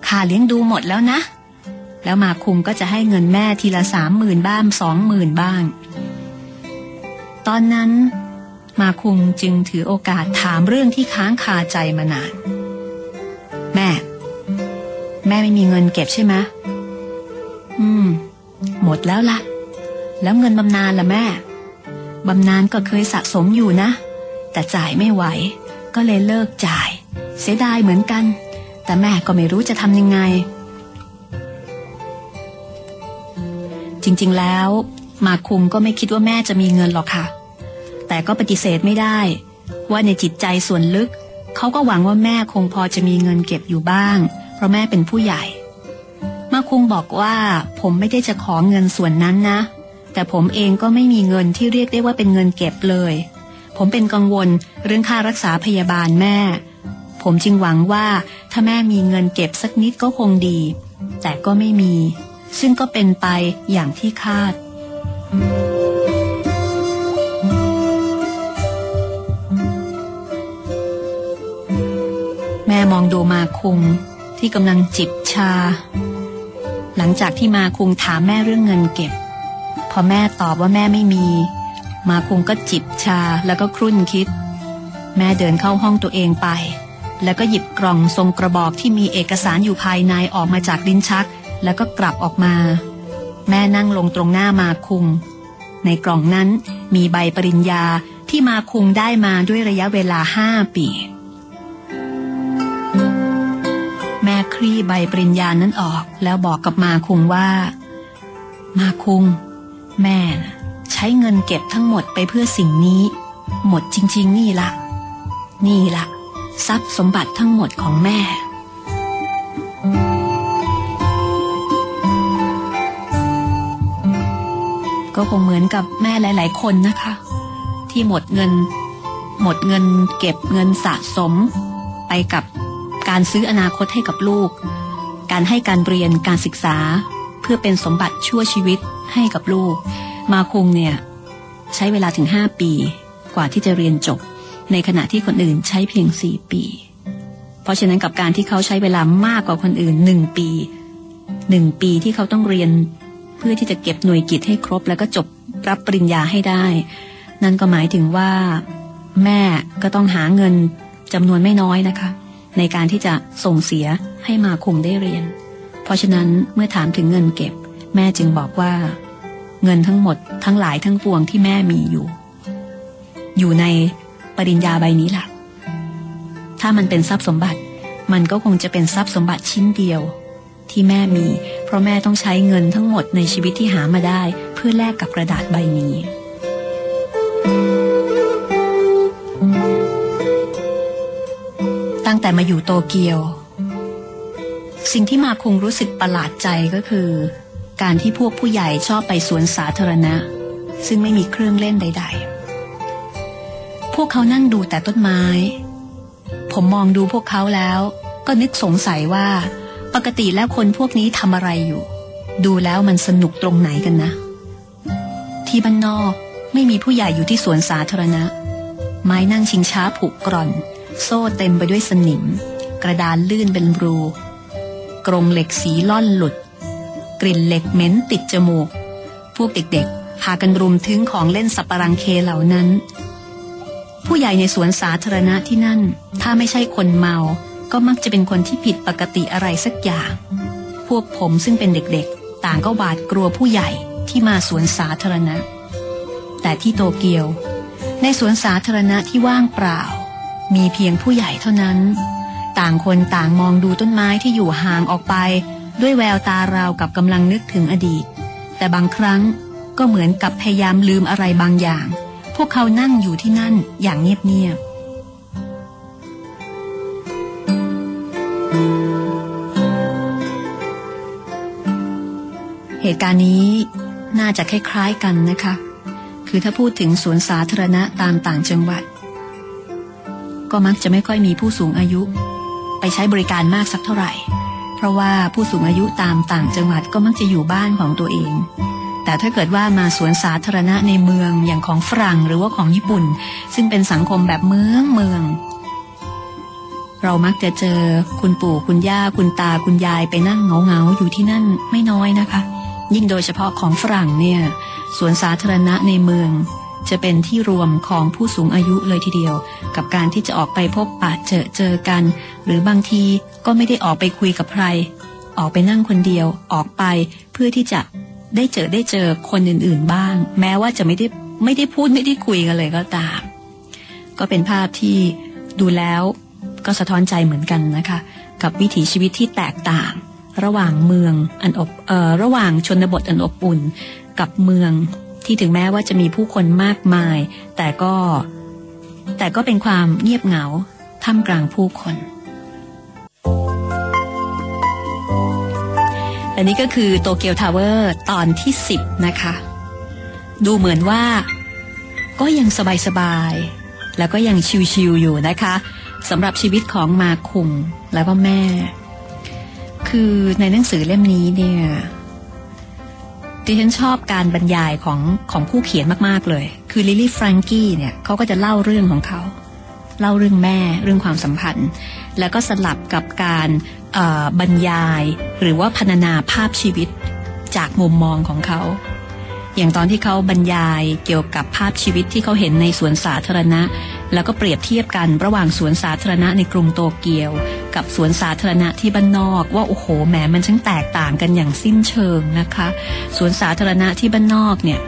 ค่าเลี้ยงดูหมดแล้วนะ แล้วมาคุงก็จะให้เงินแม่ทีละสามหมื่นบ้างสองหมื่นบ้าง ตอนนั้นมาคุงจึงถือโอกาสถามเรื่องที่ค้างคาใจมานาน แม่ แม่ไม่มีเงินเก็บใช่ไหมอืม หมดแล้วละ่ะแล้วเงินบำนาญล่ะแม่บำนาญก็เคยสะสมอยู่นะ แต่จ่ายไม่ไหว ก็เลยเลิกจ่าย เสียดายเหมือนกัน แต่แม่ก็ไม่รู้จะทำยังไง จริงๆแล้ว มาคุงก็ไม่คิดว่าแม่จะมีเงินหรอกค่ะ แต่ก็ปฏิเสธไม่ได้ ว่าในจิตใจส่วนลึก เขาก็หวังว่าแม่คงพอจะมีเงินเก็บอยู่บ้าง เพราะแม่เป็นผู้ใหญ่ มาคุงบอกว่าผมไม่ได้จะขอเงินส่วนนั้นนะ แต่ผมเองก็ไม่มีเงินที่เรียกได้ว่าเป็นเงินเก็บเลย ผมเป็นกังวลเรื่องค่ารักษาพยาบาลแม่ ผมจึงหวังว่าถ้าแม่มีเงินเก็บสักนิดก็คงดี แต่ก็ไม่มี ซึ่งก็เป็นไปอย่างที่คาด แม่มองดูมาคุงที่กำลังจิบชา หลังจากที่มาคุงถามแม่เรื่องเงินเก็บ พอแม่ตอบว่าแม่ไม่มี มาคุงก็จิบชาแล้วก็ครุ่นคิด แม่เดินเข้าห้องตัวเองไป แล้วก็หยิบกล่องทรงกระบอกที่มีเอกสารอยู่ภายในออกมาจากลิ้นชัก แล้วก็กลับออกมา แม่นั่งลงตรงหน้ามาคุง ในกล่องนั้นมีใบปริญญาที่มาคุงได้มาด้วยระยะเวลาห้าปี แม่คลี่ใบปริญญานั้นออก แล้วบอกกับมาคุงว่า มาคุง แม่ใช้เงินเก็บทั้งหมดไปเพื่อสิ่งนี้ หมดจริง ๆ นี่ละนี่ละ ทรัพย์สมบัติทั้งหมดของแม่ ก็คงเหมือนกับแม่หลาย ๆ คนนะคะ ที่หมดเงิน หมดเงินเก็บเงินสะสม ไปกับการซื้ออนาคตให้กับลูก การให้การเรียนการศึกษา เพื่อเป็นสมบัติชั่วชีวิตให้กับลูก มาคุงเนี่ย ใช้เวลาถึงห้าปีกว่าที่จะเรียนจบ ในขณะที่คนอื่นใช้เพียงสี่ปี เพราะฉะนั้นกับการที่เขาใช้เวลามากกว่าคนอื่นหนึ่งปีหนึ่งปีที่เขาต้องเรียนเพื่อที่จะเก็บหน่วยกิจให้ครบ แล้วก็จบรับปริญญาให้ได้ นั่นก็หมายถึงว่า แม่ก็ต้องหาเงินจำนวนไม่น้อยนะคะ ในการที่จะส่งเสียให้มาคุงได้เรียน เพราะฉะนั้นเมื่อถามถึงเงินเก็บ แม่จึงบอกว่า เงินทั้งหมดทั้งหลายทั้งปวงที่แม่มีอยู่ อยู่ใน ปริญญาใบนี้ล่ะ ถ้ามันเป็นทรัพย์สมบัติ มันก็คงจะเป็นทรัพย์สมบัติชิ้นเดียว ที่แม่มี เพราะแม่ต้องใช้เงินทั้งหมดในชีวิตที่หามาได้ เพื่อแลกกับกระดาษใบนี้ ตั้งแต่มาอยู่โตเกียว สิ่งที่มาคงรู้สึกประหลาดใจก็คือ การที่พวกผู้ใหญ่ชอบไปสวนสาธารณะ ซึ่งไม่มีเครื่องเล่นใด ๆ พวกเขานั่งดูแต่ต้นไม้ ผมมองดูพวกเขาแล้ว ก็นึกสงสัยว่า ปกติแล้วคนพวกนี้ทำอะไรอยู่ ดูแล้วมันสนุกตรงไหนกันนะ ที่บ้านนอกไม่มีผู้ใหญ่อยู่ที่สวนสาธารณะ ไม้นั่งชิงช้าผูกกร่อน โซ่เต็มไปด้วยสนิม กระดานลื่นเป็นรูกรงเหล็กสีล่อนหลุด กลิ่นเหล็กเหม็นติดจมูก พวกเด็กๆพากันรุมถึงของเล่นสับปะรังเคเหล่านั้น ผู้ใหญ่ในสวนสาธารณะที่นั่น ถ้าไม่ใช่คนเมา ก็มักจะเป็นคนที่ผิดปกติอะไรสักอย่าง พวกผมซึ่งเป็นเด็กๆ ต่างก็หวาดกลัวผู้ใหญ่ที่มาสวนสาธารณะ แต่ที่โตเกียว ในสวนสาธารณะที่ว่างเปล่า มีเพียงผู้ใหญ่เท่านั้น ต่างคนต่างมองดูต้นไม้ที่อยู่ห่างออกไป ด้วยแววตาราวกับกำลังนึกถึงอดีต แต่บางครั้งก็เหมือนกับพยายามลืมอะไรบางอย่าง พวกเขานั่งอยู่ที่นั่นอย่างเงียบๆ เหตุการณ์นี้น่าจะคล้ายๆกันนะคะ คือถ้าพูดถึงสวนสาธารณะตามต่างจังหวัด ก็มักจะไม่ค่อยมีผู้สูงอายุ ไปใช้บริการมากสักเท่าไหร่ เพราะว่าผู้สูงอายุตามต่างจังหวัดก็มักจะอยู่บ้านของตัวเอง แต่ถ้าเกิดว่ามาสวนสาธารณะในเมืองอย่างของฝรั่งหรือว่าของญี่ปุ่น ซึ่งเป็นสังคมแบบเมืองเมือง เรามักจะเจอคุณปู่คุณย่าคุณตาคุณยายไปนั่งเงาเงาอยู่ที่นั่นไม่น้อยนะคะ ยิ่งโดยเฉพาะของฝรั่งเนี่ยสวนสาธารณะในเมือง จะเป็นที่รวมของผู้สูงอายุเลยทีเดียว กับการที่จะออกไปพบปะเจอเจอกัน หรือบางทีก็ไม่ได้ออกไปคุยกับใคร ออกไปนั่งคนเดียวออกไปเพื่อที่จะ ได้เจอได้เจอคนอื่นๆบ้าง แม้ว่าจะไม่ได้ไม่ได้พูดไม่ได้คุยกันเลยก็ตาม ก็เป็นภาพที่ดูแล้วก็สะท้อนใจเหมือนกันนะคะ กับวิถีชีวิตที่แตกต่าง ระหว่างเมืองอันอบเอ่อระหว่างชนบทอันอบอุ่น กับเมืองที่ถึงแม้ว่าจะมีผู้คนมากมาย แต่ก็แต่ก็เป็นความเงียบเหงาท่ามกลางผู้คน อันนี้ก็คือโตเกียวทาวเวอร์ตอนที่ 10 นะคะ ดูเหมือนว่า ก็ยังสบายๆ แล้วก็ยังชิวๆอยู่นะคะสำหรับชีวิตของมาคุงแล้วก็แม่ คือในหนังสือเล่มนี้เนี่ยดิฉันชอบการบรรยายของของผู้เขียนมากๆเลย คือลิลลี่แฟรงกี้เนี่ยเขาก็จะเล่าเรื่องของเขา เล่าเรื่องแม่เรื่องความสัมพันธ์ แล้วก็สลับกับการบรรยาย หรือว่าพรรณนาภาพชีวิตจากมุมมองของเขา อย่างตอนที่เขาบรรยายเกี่ยวกับภาพชีวิตที่เขาเห็นในสวนสาธารณะ แล้วก็เปรียบเทียบกันระหว่างสวนสาธารณะในกรุงโตเกียว กับสวนสาธารณะที่บ้านนอก ว่าโอ้โหแหมมันช่างแตกต่างกันอย่างสิ้นเชิงนะคะ สวนสาธารณะที่บ้านนอกเนี่ย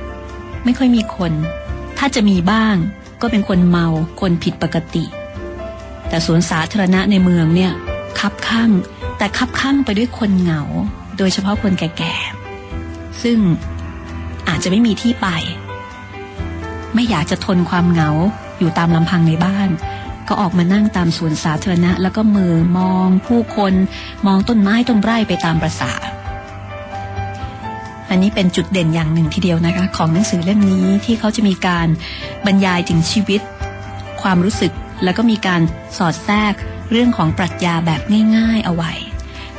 ไม่ค่อยมีคน ถ้าจะมีบ้าง ก็เป็นคนเมาคนผิดปกติ แต่สวนสาธารณะในเมืองเนี่ยคับข้างแต่คับข้างไปด้วยคนเหงา โดยเฉพาะคนแก่ๆ ซึ่งอาจจะไม่มีที่ไป ไม่อยากจะทนความเหงาอยู่ตามลำพังในบ้าน ก็ออกมานั่งตามสวนสาธารณะ แล้วก็มือมองผู้คนมองต้นไม้ต้นไร่ไปตามประษา อันนี้เป็นจุดเด่นอย่างหนึ่งทีเดียวนะคะ ของหนังสือเล่มนี้ที่เขาจะมีการบรรยายถึงชีวิต ความรู้สึกแล้วก็มีการสอดแทรกเรื่องของปรัชญาแบบง่าย ๆ เอาไว้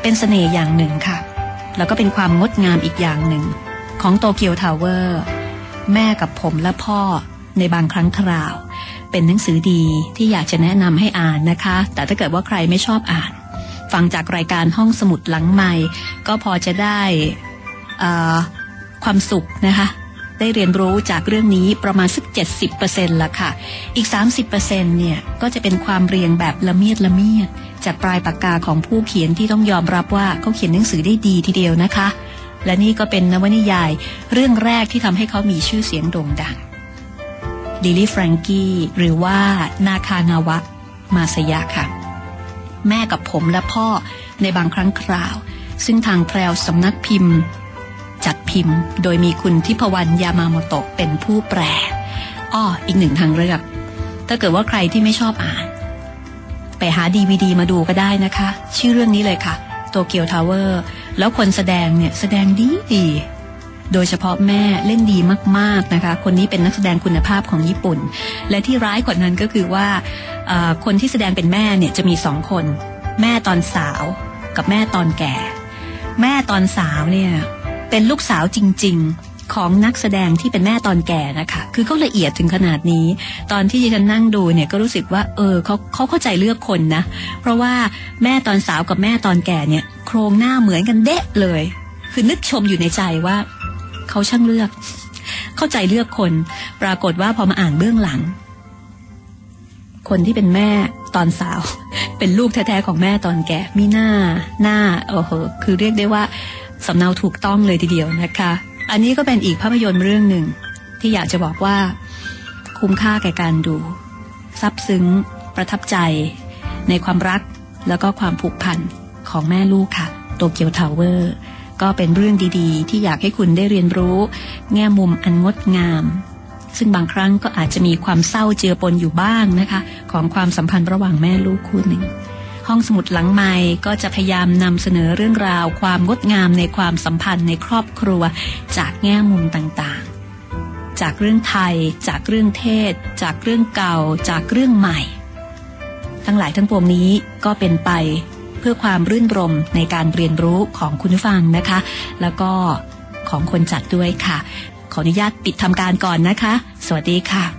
เป็นเสน่ห์อย่างหนึ่งค่ะ แล้วก็เป็นความงดงามอีกอย่างหนึ่ง ของโตเกียวทาวเวอร์แม่กับผมและพ่อในบางครั้งคราว เป็นหนังสือดีที่อยากจะแนะนำให้อ่านนะคะ แต่ถ้าเกิดว่าใครไม่ชอบอ่าน ฟังจากรายการห้องสมุดหลังใหม่ ก็พอจะได้ ความสุขนะคะ ได้เรียนรู้จากเรื่องนี้ประมาณสัก 70%ละค่ะ อีก 30%เนี่ย ก็จะเป็นความเรียงแบบละเมียดละเมียด จากปลายปากกาของผู้เขียนที่ต้องยอมรับว่าเขาเขียนหนังสือได้ดีทีเดียวนะคะ และนี่ก็เป็นนวนิยาย เรื่องแรกที่ทำให้เขามีชื่อเสียงโด่งดังลิลี่แฟรงกี้หรือว่านาคานาวะ มาสยะค่ะ แม่กับผมและพ่อในบางครั้งคราว ซึ่งทางแพรวสำนักพิมพ์ จัดพิมพ์ โดยมีคุณทิพวรรณยามาโมโตะเป็นผู้แปลอ้ออีกหนึ่งทางเลือก ถ้าเกิดว่าใครที่ไม่ชอบอ่าน ไปหาดีวดีมาดูก็ได้นะคะ ชื่อเรื่องนี้เลยค่ะโตเกียวทาวเวอร์แล้วคนแสดงเนี่ยแสดงดีดีโดยเฉพาะแม่เล่นดีมากๆนะคะ คนนี้เป็นนักแสดงคุณภาพของญี่ปุ่น และที่ร้ายกว่านั้นก็คือว่าคนที่แสดงเป็นแม่เนี่ยจะมีสองคน แม่ตอนสาวกับแม่ตอนแก่ แม่ตอนสาวเนี่ย เป็นลูกสาวจริง ๆ ของนักแสดงที่เป็นแม่ตอนแก่นะคะ คือเขาละเอียดถึงขนาดนี้ ตอนที่ฉันนั่งดูเนี่ยก็รู้สึกว่า เออเขาเขาเข้าใจเลือกคนนะ เพราะว่าแม่ตอนสาวกับแม่ตอนแก่เนี่ย โครงหน้าเหมือนกันเดะเลย คือนึกชมอยู่ในใจว่าเขาช่างเลือก เข้าใจเลือกคน ปรากฏว่าพอมาอ่านเบื้องหลัง คนที่เป็นแม่ตอนสาว เป็นลูกแท้ๆของแม่ตอนแก่มีหน้าหน้าโอ้โหคือเรียกได้ว่า สำเนาถูกต้องเลยทีเดียวนะคะ อันนี้ก็เป็นอีกภาพยนตร์เรื่องหนึ่ง ที่อยากจะบอกว่า คุ้มค่าแก่การดู ซับซึ้ง ประทับใจ ในความรักแล้วก็ความผูกพันของแม่ลูกค่ะโตเกียวทาวเวอร์ก็เป็นเรื่องดีๆ ที่อยากให้คุณได้เรียนรู้ แง่มุมอันงดงาม ซึ่งบางครั้งก็อาจจะมีความเศร้าเจือปนอยู่บ้างนะคะ ของความสัมพันธ์ระหว่างแม่ลูกคู่หนึ่ง ห้องสมุดหลังไม้ก็จะพยายามนำเสนอเรื่องราว ความงดงามในความสัมพันธ์ในครอบครัว จากแง่มุมต่างๆ จากเรื่องไทย จากเรื่องเทศ จากเรื่องเก่า จากเรื่องใหม่ ทั้งหลายทั้งปวงนี้ก็เป็นไปเพื่อความรื่นรมในการเรียนรู้ของคุณผู้ฟังนะคะ แล้วก็ของคนจัดด้วยค่ะ ขออนุญาตปิดทำการก่อนนะคะ สวัสดีค่ะ